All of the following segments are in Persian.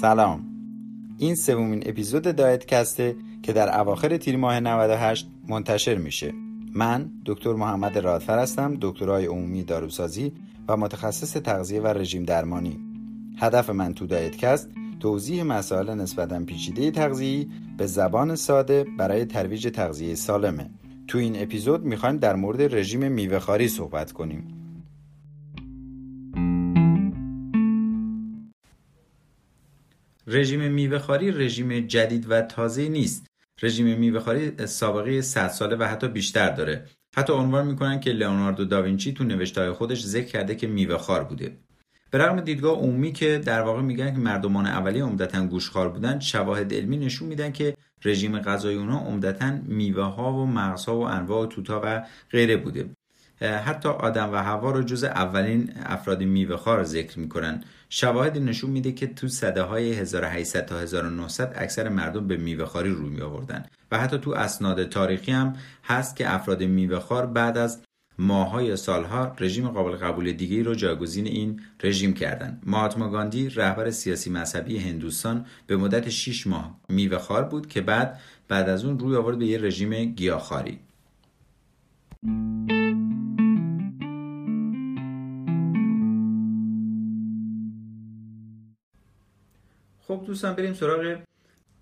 سلام. این سومین اپیزود دایت کسته که در اواخر تیر ماه 98 منتشر میشه. من دکتر محمد رادفر هستم دکترای عمومی داروسازی و متخصص تغذیه و رژیم درمانی. هدف من تو دایت کست توضیح مسائل نسبتا پیچیده تغذیه‌ای به زبان ساده برای ترویج تغذیه سالمه. تو این اپیزود می‌خوایم در مورد رژیم میوهخواری صحبت کنیم. رژیم میوهخواری رژیم جدید و تازه نیست. رژیم میوهخواری سابقه 100 ساله و حتی بیشتر داره. حتی عنوان می‌کنن که لئوناردو داوینچی تو نوشته‌های خودش ذکر کرده که میوهخوار بوده. به رغم دیدگاه عمومی که در واقع میگن که مردمان اولیه عمدتا گوشخوار بودن شواهد علمی نشون میدن که رژیم غذایی اونها عمدتا میوه ها و مغزها و انواع توتا و غیره بوده. حتی آدم و هوا رو جز اولین افراد میوه ذکر می‌کنن. شواهد نشون میده که تو صده های 1800 تا 1900 اکثر مردم به میوه خاری روی می آوردن. و حتی تو اسناد تاریخی هم هست که افراد میوه بعد از ماهها یا سالها رژیم قابل قبول دیگه رو جایگزین این رژیم کردن. مهاتما گاندی رهبر سیاسی مذهبی هندوستان به مدت 6 ماه میوه بود که بعد بعد از اون روی آورد به یه رژیم گیاهخواری. خب دوستان بریم سراغ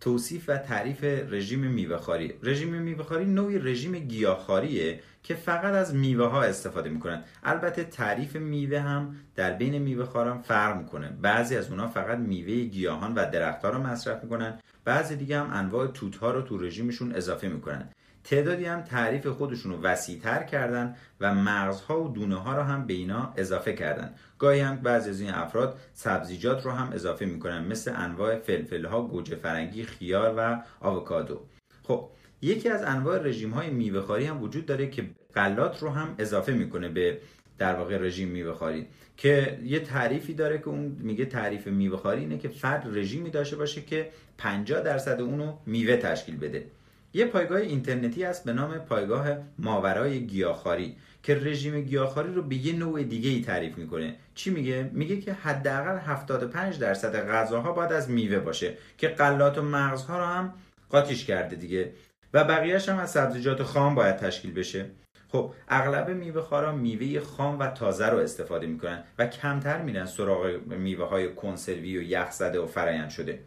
توصیف و تعریف رژیم میوهخواری. رژیم میوهخواری نوعی رژیم گیاهخواریه که فقط از میوه ها استفاده می‌کنن البته تعریف میوه هم در بین میوه خاران فرق می‌کنه. بعضی از اونها فقط میوه گیاهان و درختها رو مصرف می‌کنن. بعضی دیگه هم انواع توت ها رو تو رژیمشون اضافه می‌کنن. تعدادی هم تعریف خودشون رو وسیعتر کردن و مغزها و دونه ها رو هم به اینا اضافه کردن. گاهی هم بعضی از این افراد سبزیجات رو هم اضافه می‌کنن مثل انواع فلفل ها گوجه فرنگی خیار و آووکادو. خب یکی از انواع رژیم های میوه هم وجود داره که غلات رو هم اضافه می‌کنه به در واقع رژیم میوه که یه تعریفی داره که اون میگه تعریف میوه اینه که فرد رژیمی داشته باشه که 50 درصد اونو میوه تشکیل بده. یه پایگاه اینترنتی هست به نام پایگاه ماورای گیاهخواری که رژیم گیاهخواری رو به یه نوع دیگه ای تعریف می‌کنه. چی میگه؟ میگه که حداقل 75 درصد غذاها باید از میوه باشه که غلات و مغزها رو هم قاطیش کرده دیگه. و بقیهش هم از سبزیجات خام باید تشکیل بشه. خب اغلب میوه خارا میوه خام و تازه رو استفاده می‌کنن و کمتر میرن سراغ میوه های کنسروی و یخ زده و فرایند شده.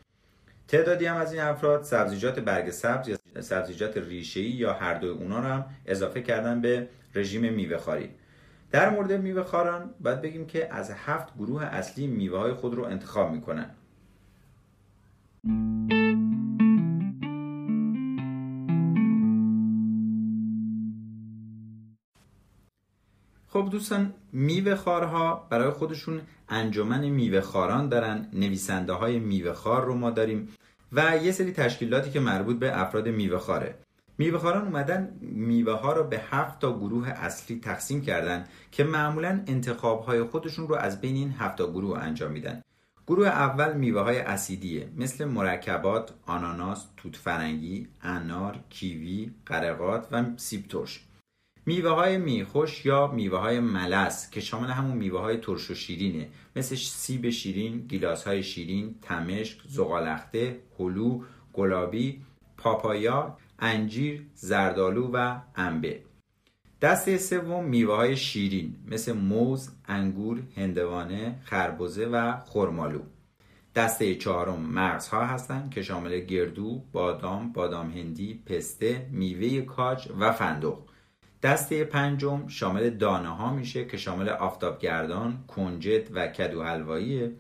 تعدادی هم از این افراد سبزیجات برگ سبز یا سبزیجات ریشه‌ای یا هر دوی اونا رو هم اضافه کردن به رژیم میوه خاری. در مورد میوه خاران باید بگیم که از هفت گروه اصلی میوه های خود رو انتخاب می‌کنن. خب دوستان میوه خارها برای خودشون انجمن میوه خاران دارن. نویسنده های میوه خار رو ما داریم. و یه سری تشکیلاتی که مربوط به افراد میوه خاره میوه خاران اومدن میوه ها رو به هفت تا گروه اصلی تقسیم کردن که معمولا انتخاب های خودشون رو از بین این هفت تا گروه انجام میدن. گروه اول میوه های اسیدیه مثل مرکبات، آناناس، توت فرنگی، انار، کیوی، قرقات و سیب ترش. میوه های میخوش یا میوه های ملس که شامل همون میوه های ترش و شیرینه. مثل سیب شیرین، گیلاس های شیرین، تمشک، زغالخته، هلو، گلابی، پاپایا، انجیر، زردالو و انبه. دسته سوم میوه های شیرین مثل موز، انگور، هندوانه، خربزه و خرمالو دسته چهارم مغزها هستند که شامل گردو، بادام، بادام هندی، پسته، میوه کاج و فندق. دسته پنجم شامل دانه ها میشه که شامل آفتابگردان، کنجد و کدو حلواییه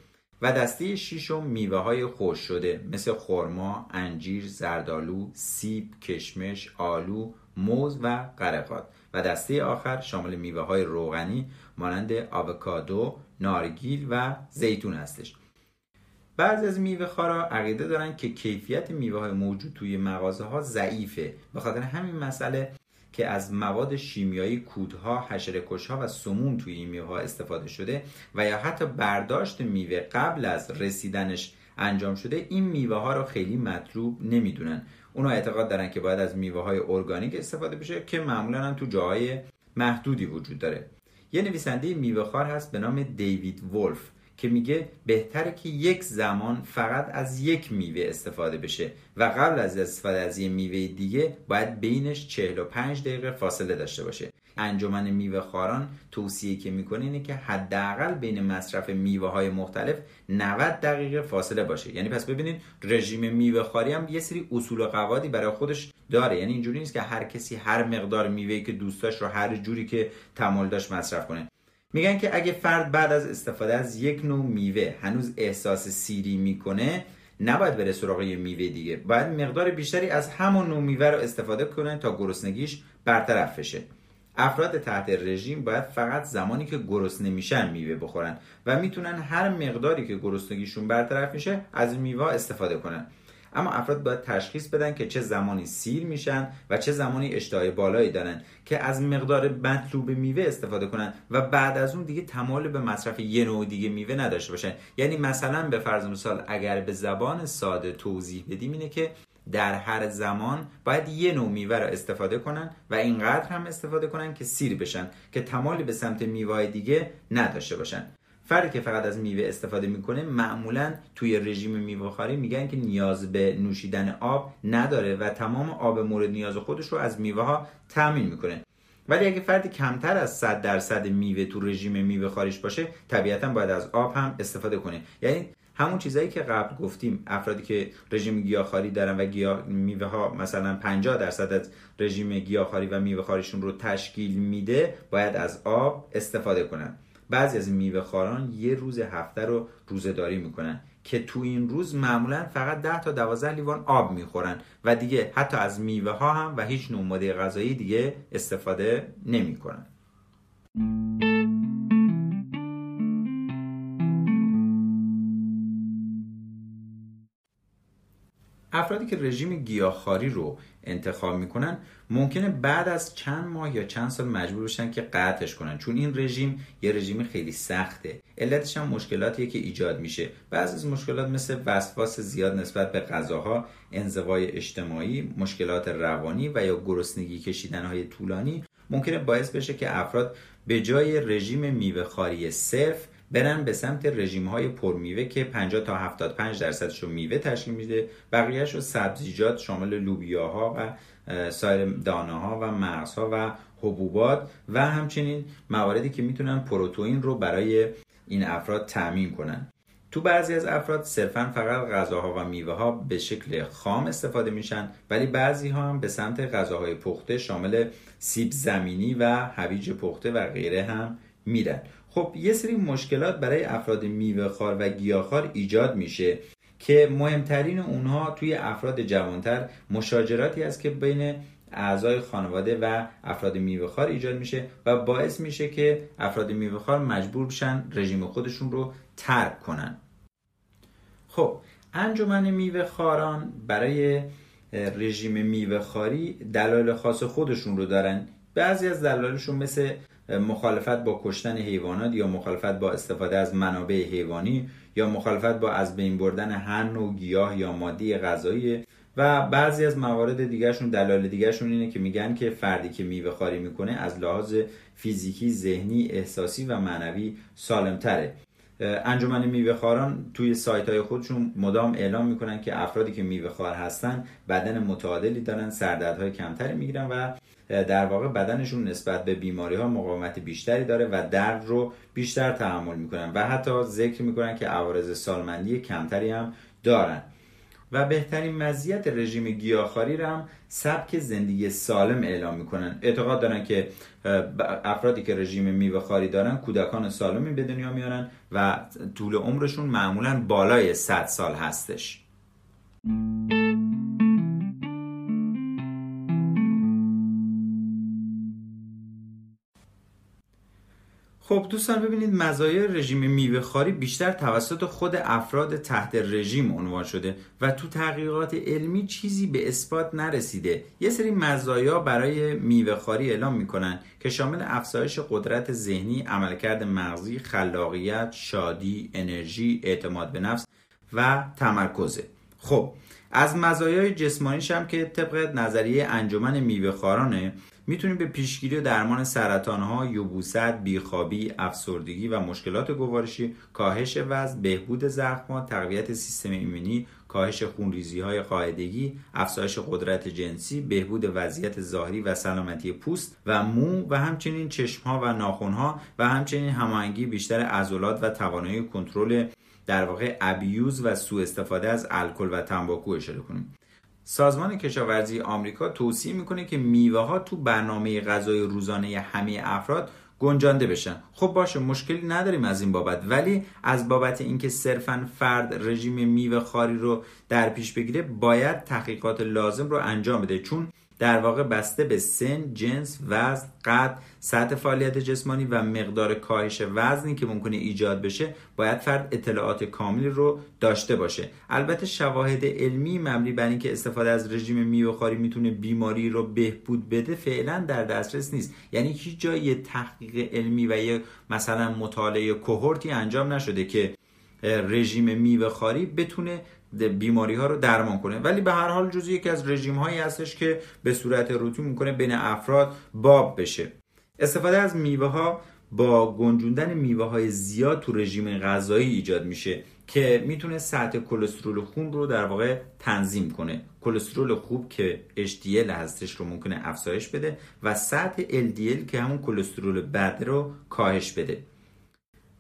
و دسته ششم میوه های خوش شده مثل خرما، انجیر، زردالو، سیب، کشمش، آلو، موز و قرقات و دسته آخر شامل میوه های روغنی مانند آووکادو، نارگیل و زیتون هستش. بعضی از میوه خارا عقیده دارن که کیفیت میوه های موجود توی مغازه ها ضعیفه به خاطر همین مسئله که از مواد شیمیایی کودها، حشره‌کشها و سموم توی این میوه ها استفاده شده و یا حتی برداشت میوه قبل از رسیدنش انجام شده این میوه ها رو خیلی مطلوب نمی‌دونن. اونا اعتقاد دارن که باید از میوه های ارگانیک استفاده بشه که معمولا هم تو جاهای محدودی وجود داره. یه نویسنده میوه خار هست به نام دیوید ولف که میگه بهتره که یک زمان فقط از یک میوه استفاده بشه و قبل از استفاده از یه میوه دیگه باید بینش 45 دقیقه فاصله داشته باشه. انجمن میوه خاران توصیه که می‌کنه اینه که حداقل بین مصرف میوه های مختلف 90 دقیقه فاصله باشه. یعنی پس ببینید رژیم میوه خاری هم یه سری اصول و قواعدی برای خودش داره. یعنی اینجوری نیست که هر کسی هر مقدار میوه‌ای که دوست داشت رو هر جوری که تمایل داشت مصرف کنه. میگن که اگه فرد بعد از استفاده از یک نوع میوه هنوز احساس سیری می‌کنه نباید بره سراغ یه میوه دیگه. باید مقدار بیشتری از همون نوع میوه رو استفاده کنه تا گرسنگیش برطرف بشه. افراد تحت رژیم باید فقط زمانی که گرسنه میشن میوه بخورن و می‌تونن هر مقداری که گرسنگیشون برطرف میشه از میوه استفاده کنن. اما افراد باید تشخیص بدن که چه زمانی سیر میشن و چه زمانی اشتهای بالایی دارن که از مقدار مطلوب میوه استفاده کنن و بعد از اون دیگه تمایل به مصرف یه نوع دیگه میوه نداشته باشن. یعنی مثلا به فرض مثال اگر به زبان ساده توضیح بدیم اینه که در هر زمان باید یه نوع میوه را استفاده کنن و اینقدر هم استفاده کنن که سیر بشن که تمالی به سمت میوه دیگه نداشته باشن. فردی که فقط از میوه استفاده می‌کنه معمولا توی رژیم میوه خاری میگن که نیاز به نوشیدن آب نداره و تمام آب مورد نیاز خودش رو از میوه ها تامین می‌کنه. ولی اگه فردی کمتر از 100 درصد میوه تو رژیم میوه خاریش باشه طبیعتا باید از آب هم استفاده کنه. یعنی همون چیزایی که قبل گفتیم افرادی که رژیم گیاهخواری دارن و گیاه میوه ها مثلا 50 درصد از رژیم گیاهخواری و میوه خاریشون رو تشکیل میده باید از آب استفاده کنن. بعضی از میوه خاران یه روز هفته رو روزهداری می‌کنن که تو این روز معمولا فقط 10 تا 12 لیوان آب می‌خورن و دیگه حتی از میوه ها هم و هیچ نوع ماده غذایی دیگه استفاده نمی‌کنن. افرادی که رژیم گیاهخواری رو انتخاب می‌کنن ممکنه بعد از چند ماه یا چند سال مجبور بشن که قطعش کنن. چون این رژیم یه رژیم خیلی سخته. علتش هم مشکلاتیه که ایجاد میشه. بعضی از مشکلات مثل وسواس زیاد نسبت به غذاها انزوای اجتماعی مشکلات روانی و یا گرسنگی کشیدن های طولانی ممکنه باعث بشه که افراد به جای رژیم میوه خاری صرف برن به سمت رژیم های پرمیوه که 50 تا 75 درصدش رو میوه تشکیل میده. بقیهش رو سبزیجات شامل لوبیاها و سایر دانه ها و مغزها و حبوبات و همچنین مواردی که می‌تونن پروتئین رو برای این افراد تأمین کنن. تو بعضی از افراد صرفا فقط غذاها و میوه ها به شکل خام استفاده میشن ولی بعضی ها هم به سمت غذاهای پخته شامل سیب زمینی و هویج پخته و غیره هم میرن. خب یه سری مشکلات برای افراد میوه خار و گیاهخوار ایجاد میشه که مهمترین اونها توی افراد جوانتر مشاجراتی است که بین اعضای خانواده و افراد میوهخوار ایجاد میشه و باعث میشه که افراد میوهخوار مجبور بشن رژیم خودشون رو ترک کنن. خب انجمن میوه خاران برای رژیم میوه خاری دلایل خاص خودشون رو دارن. بعضی از دلایلشون مثل مخالفت با کشتن حیوانات یا مخالفت با استفاده از منابع حیوانی یا مخالفت با از بین بردن هر نوع گیاه یا مادی غذایی. و بعضی از موارد دیگرشون دلایل دیگرشون اینه که میگن که فردی که میوه خاری می‌کنه از لحاظ فیزیکی، ذهنی، احساسی و معنوی سالمتره. انجمن میوه خاران توی سایت های خودشون مدام اعلام می‌کنن که افرادی که میوه خار هستن بدن متعادلی دارن سردردهای کمتری می‌گیرن و در واقع بدنشون نسبت به بیماری ها مقاومت بیشتری داره و درد رو بیشتر تحمل می‌کنن و حتی ذکر می‌کنن که عوارض سالمندی کمتری هم دارن. و بهترین مزیت رژیم گیاهخواری را هم سبک زندگی سالم اعلام می‌کنن. اعتقاد دارن که افرادی که رژیم میوه خاری دارن کودکان سالمی به دنیا میارن و طول عمرشون معمولا بالای 100 سال هستش. خب دوستان ببینید مزایای رژیم میوه خاری بیشتر توسط خود افراد تحت رژیم عنوان شده و تو تحقیقات علمی چیزی به اثبات نرسیده. یه سری مزایا برای میوه خاری اعلام می‌کنن که شامل افزایش قدرت ذهنی عملکرد مغزی خلاقیت شادی انرژی اعتماد به نفس و تمرکزه. خب از مزایای جسمانیش هم که طبق نظریه انجمن میوه خارانه می‌تونیم به پیشگیری و درمان سرطان ها، یبوست، بیخوابی، افسردگی و مشکلات گوارشی، کاهش وزن، بهبود زخم تقویت سیستم ایمنی، کاهش خونریزی های قاعدگی، افزایش قدرت جنسی، بهبود وضعیت ظاهری و سلامتی پوست و مو و همچنین چشم ها و ناخن ها و همچنین هماهنگی بیشتر عضلات و توانایی کنترل در واقع ابیوز و سوء استفاده از الکل و تنباکو اشاره کنیم. سازمان کشاورزی آمریکا توصیه می‌کنه که میوه ها تو برنامه غذای روزانه همه افراد گنجانده بشن. خب باشه مشکلی نداریم از این بابت. ولی از بابت اینکه صرفا فرد رژیم میوه خاری رو در پیش بگیره باید تحقیقات لازم رو انجام بده. چون در واقع بسته به سن، جنس، وزن، قد، سطح فعالیت جسمانی و مقدار کاهش وزنی که ممکنه ایجاد بشه باید فرد اطلاعات کاملی رو داشته باشه. البته شواهد علمی مبنی بر اینکه استفاده از رژیم میوه‌خواری می‌تونه بیماری رو بهبود بده فعلا در دسترس نیست. یعنی هیچ جای تحقیق علمی و یه مثلا مطالعه کوهورتی انجام نشده که رژیم میوه خاری بتونه بیماری ها رو درمان کنه. ولی به هر حال جزو یکی از رژیم هایی هستش که به صورت روتین می‌کنه بین افراد باب بشه. استفاده از میوه ها با گنجوندن میوه های زیاد تو رژیم غذایی ایجاد میشه که می‌تونه سطح کلسترول خون رو در واقع تنظیم کنه. کلسترول خوب که HDL هستش رو ممکنه افزایش بده و سطح LDL که همون کلسترول بد رو کاهش بده.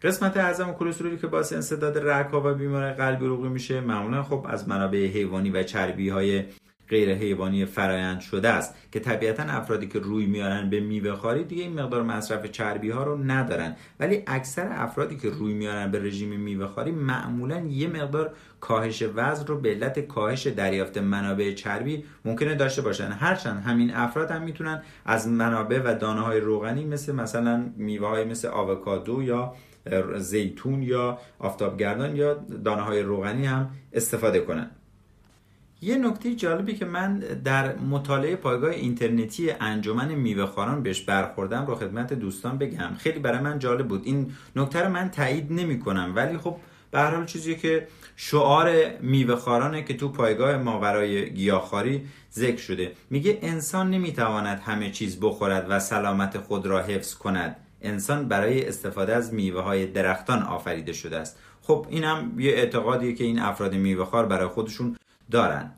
قسمت اعظم کلسترولی که باعث انسداد رگها و بیماری قلبی عروقی میشه معمولا خب از منابع حیوانی و چربی های غیر حیوانی فرایند شده است که طبیعتا افرادی که روی میارن به میوه خاری دیگه این مقدار مصرف چربی ها رو ندارن. ولی اکثر افرادی که روی میارن به رژیم میوه خاری معمولا یه مقدار کاهش وزن رو به علت کاهش دریافت منابع چربی ممکنه داشته باشن. هرچند همین افراد هم می‌تونن از منابع و دانه های روغنی مثل مثلا میوه های مثل آووکادو یا زیتون یا آفتابگردان یا دانه های روغنی هم استفاده کنن. یه نکته جالبی که من در مطالعه پایگاه اینترنتی انجمن میوهخواران بهش برخوردم رو خدمت دوستان بگم. خیلی برای من جالب بود. این نکته رو من تایید نمی کنم ولی خب به هر چیزی که شعار میوهخوارانه که تو پایگاه ماورای گیاهخواری ذکر شده. میگه انسان نمی‌تواند همه چیز بخورد و سلامت خود را حفظ کند. انسان برای استفاده از میوه های درختان آفریده شده است. خب این هم یه اعتقادیه که این افراد میوه خار برای خودشون دارن.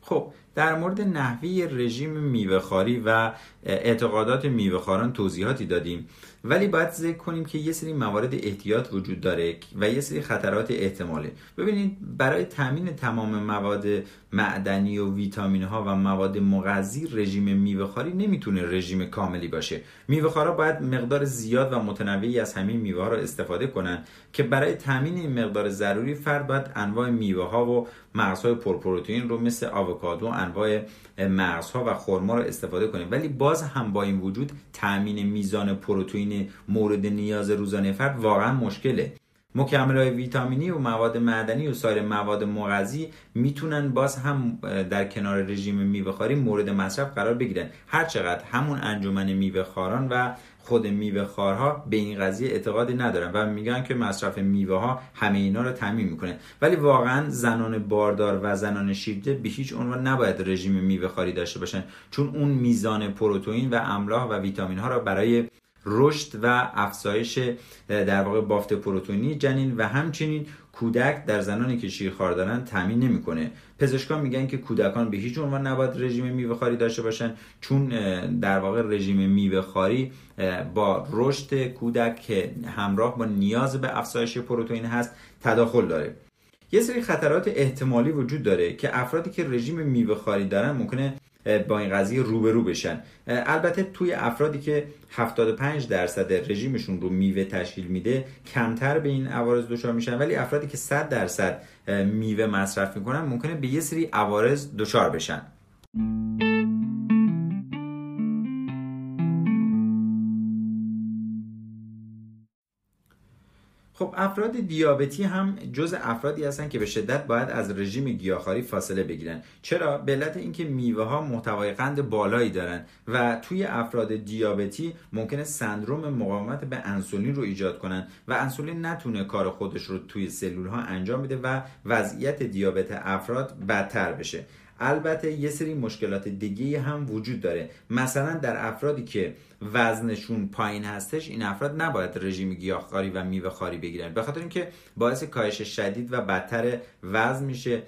خب در مورد نحوه رژیم میوهخواری و اعتقادات میوهخواران توضیحاتی دادیم. ولی باید ذکر کنیم که یه سری موارد احتیاط وجود داره و یه سری خطرات احتماله. ببینید برای تامین تمام مواد معدنی و ویتامین ها و مواد مغذی رژیم میوهخواری نمی‌تونه رژیم کاملی باشه. میوهخوارا باید مقدار زیاد و متنوعی از همین میوه ها رو استفاده کنن که برای تامین این مقدار ضروری فرد باید انواع میوه ها و مغزهای پرپروتئین رو مثل آووکادو انواع مغزها و خرما رو استفاده کنیم ولی باز هم با این وجود تامین میزان پروتئین مورد نیاز روزانه فرد واقعا مشکله. مکمل های ویتامینی و مواد معدنی و سایر مواد مغذی می‌تونن باز هم در کنار رژیم میوه مورد مصرف قرار بگیرن. هرچقدر همون انجمن میوه خاران و خود میوه خارها به این قضیه اعتقادی ندارن و میگن که مصرف میوه ها همه اینا رو تامین می‌کنه. ولی واقعا زنان باردار و زنان شیرده به هیچ عنوان نباید رژیم میوه خاری داشته باشن چون اون میزان پروتئین و املاح و ویتامین ها را برای رشد و افزایش در واقع بافت پروتئینی جنین و همچنین کودک در زنانی که شیرخوار دارن تامین نمی‌کنه. پزشکان میگن که کودکان به هیچ عنوان نباید رژیم میوه خاری داشته باشن چون در واقع رژیم میوه خاری با رشد کودک که همراه با نیاز به افزایش پروتئین هست تداخل داره. یه سری خطرات احتمالی وجود داره که افرادی که رژیم میوه خاری دارن ممکنه با این قضیه روبرو بشن. البته توی افرادی که 75 درصد رژیمشون رو میوه تشکیل میده کمتر به این عوارض دچار میشن. ولی افرادی که 100 درصد میوه مصرف می‌کنن ممکنه به یه سری عوارض دچار بشن. خب افراد دیابتی هم جز افرادی هستن که به شدت باید از رژیم گیاهخواری فاصله بگیرن. چرا؟ به علت اینکه میوه ها محتوای قند بالایی دارن و توی افراد دیابتی ممکنه سندروم مقاومت به انسولین رو ایجاد کنن و انسولین نتونه کار خودش رو توی سلول ها انجام بده و وضعیت دیابت افراد بدتر بشه. البته یه سری مشکلات دیگه هم وجود داره. مثلا در افرادی که وزنشون پایین هستش این افراد نباید رژیم گیاهخواری و میوه خاری بگیرن. به خاطر اینکه باعث کاهش شدید و بدتر وزن میشه.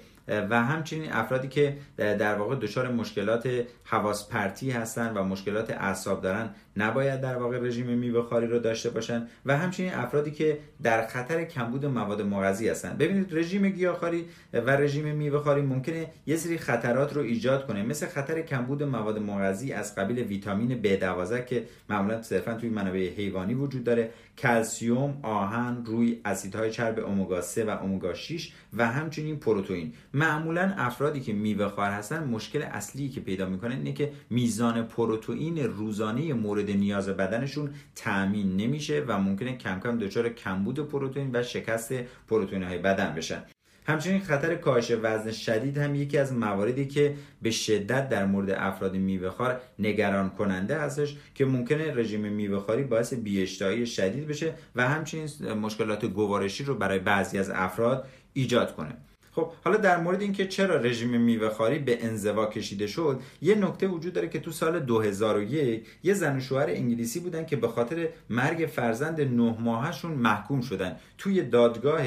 و همچنین افرادی که در واقع دچار مشکلات حواس پرتی هستن و مشکلات اعصاب دارن نباید در واقع رژیم میوه خاری رو داشته باشن و همچنین افرادی که در خطر کمبود مواد مغذی هستن. ببینید رژیم گیاهخواری و رژیم میوه خاری ممکنه یه سری خطرات رو ایجاد کنه مثل خطر کمبود مواد مغذی از قبیل ویتامین B12 که معمولا صرفا توی منابع حیوانی وجود داره کلسیوم، آهن، روی اسیدهای چرب امگا 3 و امگا 6 و همچنین پروتئین. معمولا افرادی که میوه خوار هستن مشکل اصلی که پیدا می‌کنن اینه که میزان پروتئین روزانه مورد نیاز بدنشون تأمین نمیشه و ممکنه کم کم دچار کمبود پروتئین و شکست پروتئین های بدن بشن. همچنین خطر کاهش وزن شدید هم یکی از مواردی که به شدت در مورد افراد میوهخوار نگران کننده هستش که ممکنه رژیم میوهخواری باعث بیاشتهایی شدید بشه و همچنین مشکلات گوارشی رو برای بعضی از افراد ایجاد کنه. خب حالا در مورد اینکه چرا رژیم میوهخواری به انزوا کشیده شد یه نکته وجود داره که تو سال 2001 یه زن و شوهر انگلیسی بودن که به خاطر مرگ فرزند نه ماهشون محکوم شدن. توی دادگاه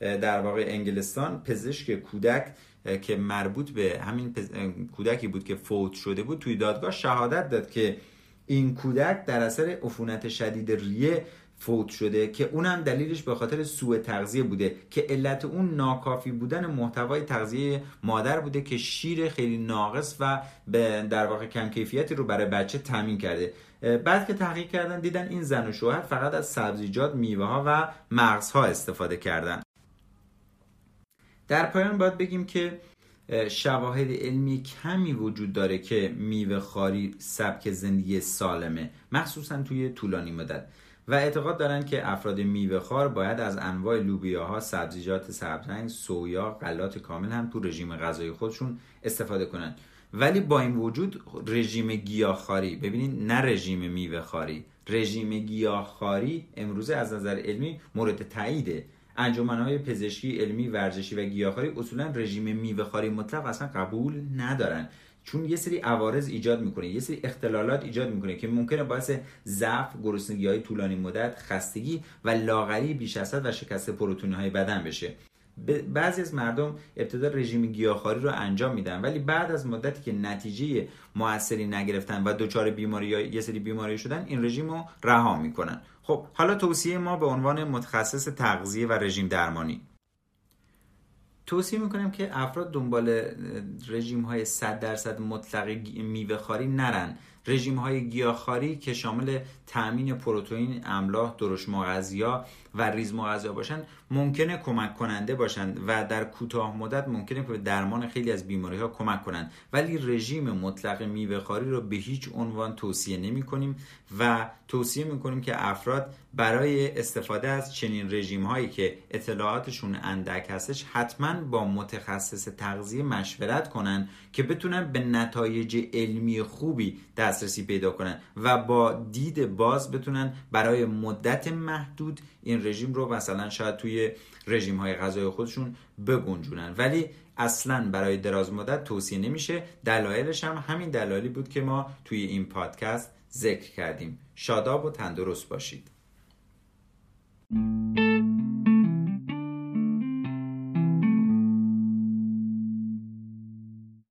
در واقع انگلستان پزشک کودک که مربوط به همین کودکی بود که فوت شده بود توی دادگاه شهادت داد که این کودک در اثر عفونت شدید ریه فوت شده که اونم دلیلش به خاطر سوء تغذیه بوده که علت اون ناکافی بودن محتوای تغذیه مادر بوده که شیر خیلی ناقص و به در واقع کم کیفیتی رو برای بچه تامین کرده. بعد که تحقیق کردن دیدن این زن و شوهر فقط از سبزیجات میوه ها و مغزها استفاده کردن. در پایان باید بگیم که شواهد علمی کمی وجود داره که میوه خاری سبک زندگی سالمه مخصوصا توی طولانی مدت. و اعتقاد دارن که افراد میوه خار باید از انواع لوبیاها، سبزیجات سبزرنگ، سویا، غلات کامل هم تو رژیم غذایی خودشون استفاده کنن. ولی با این وجود رژیم گیاهخواری ببینید نه رژیم میوه خاری رژیم گیاهخواری امروزه از نظر علمی مورد تاییده. های پزشکی علمی ورزشی و گیاهخواری اصولا رژیم میوهخواری مطلق اصلا قبول ندارن. چون یه سری عوارض ایجاد می‌کنه یه سری اختلالات ایجاد می‌کنه که ممکنه باعث ضعف گرسنگی های طولانی مدت خستگی و لاغری بیش از و شکست پروتئین های بدن بشه. بعضی از مردم ابتدا رژیم گیاهخواری رو انجام میدن ولی بعد از مدتی که نتیجه موثری نگرفتن و دچار بیماری یا یه سری بیماری شدن این رژیم رو رها می‌کنن. خب حالا توصیه ما به عنوان متخصص تغذیه و رژیم درمانی. توصیه می‌کنم که افراد دنبال رژیم های 100 درصد مطلق میوه خاری نرن. رژیم های گیاهخواری که شامل تامین پروتئین، املاح، درشت مغذیا و ریز مغذیا باشن ممکنه کمک کننده باشند و در کوتاه مدت ممکنه به درمان خیلی از بیماری ها کمک کنند. ولی رژیم مطلق میوه خاری رو به هیچ عنوان توصیه نمی کنیم و توصیه می کنیم که افراد برای استفاده از چنین رژیم هایی که اطلاعاتشون اندک هستش حتما با متخصص تغذیه مشورت کنن که بتونن به نتایج علمی خوبی دسترسی پیدا کنن و با دید باز بتونن برای مدت محدود این رژیم رو مثلا شاید توی رژیم های غذای خودشون بگنجونن. ولی اصلا برای دراز مدت توصیه نمیشه. دلایلش هم همین دلایلی بود که ما توی این پادکست ذکر کردیم. شاداب و تندرست باشید.